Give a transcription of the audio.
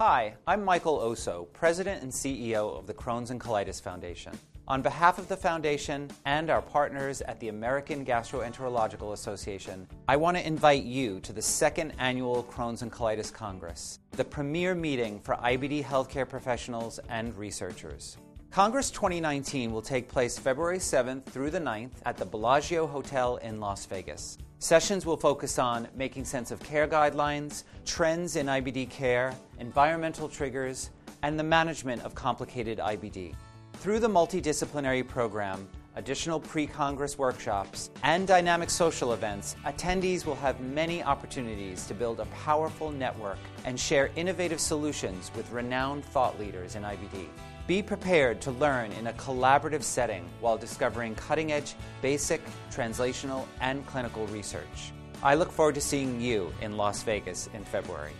Hi, I'm Michael Osso, President and CEO of the Crohn's and Colitis Foundation. On behalf of the Foundation and our partners at the American Gastroenterological Association, I want to invite you to the second annual Crohn's and Colitis Congress, the premier meeting for IBD healthcare professionals and researchers. Congress 2019 will take place February 7th through the 9th at the Bellagio Hotel in Las Vegas. Sessions will focus on making sense of care guidelines, trends in IBD care, environmental triggers, and the management of complicated IBD. Through the multidisciplinary program, additional pre Congress workshops, and dynamic social events, attendees will have many opportunities to build a powerful network and share innovative solutions with renowned thought leaders in IBD. Be prepared to learn in a collaborative setting while discovering cutting edge, basic, translational, and clinical research. I look forward to seeing you in Las Vegas in February.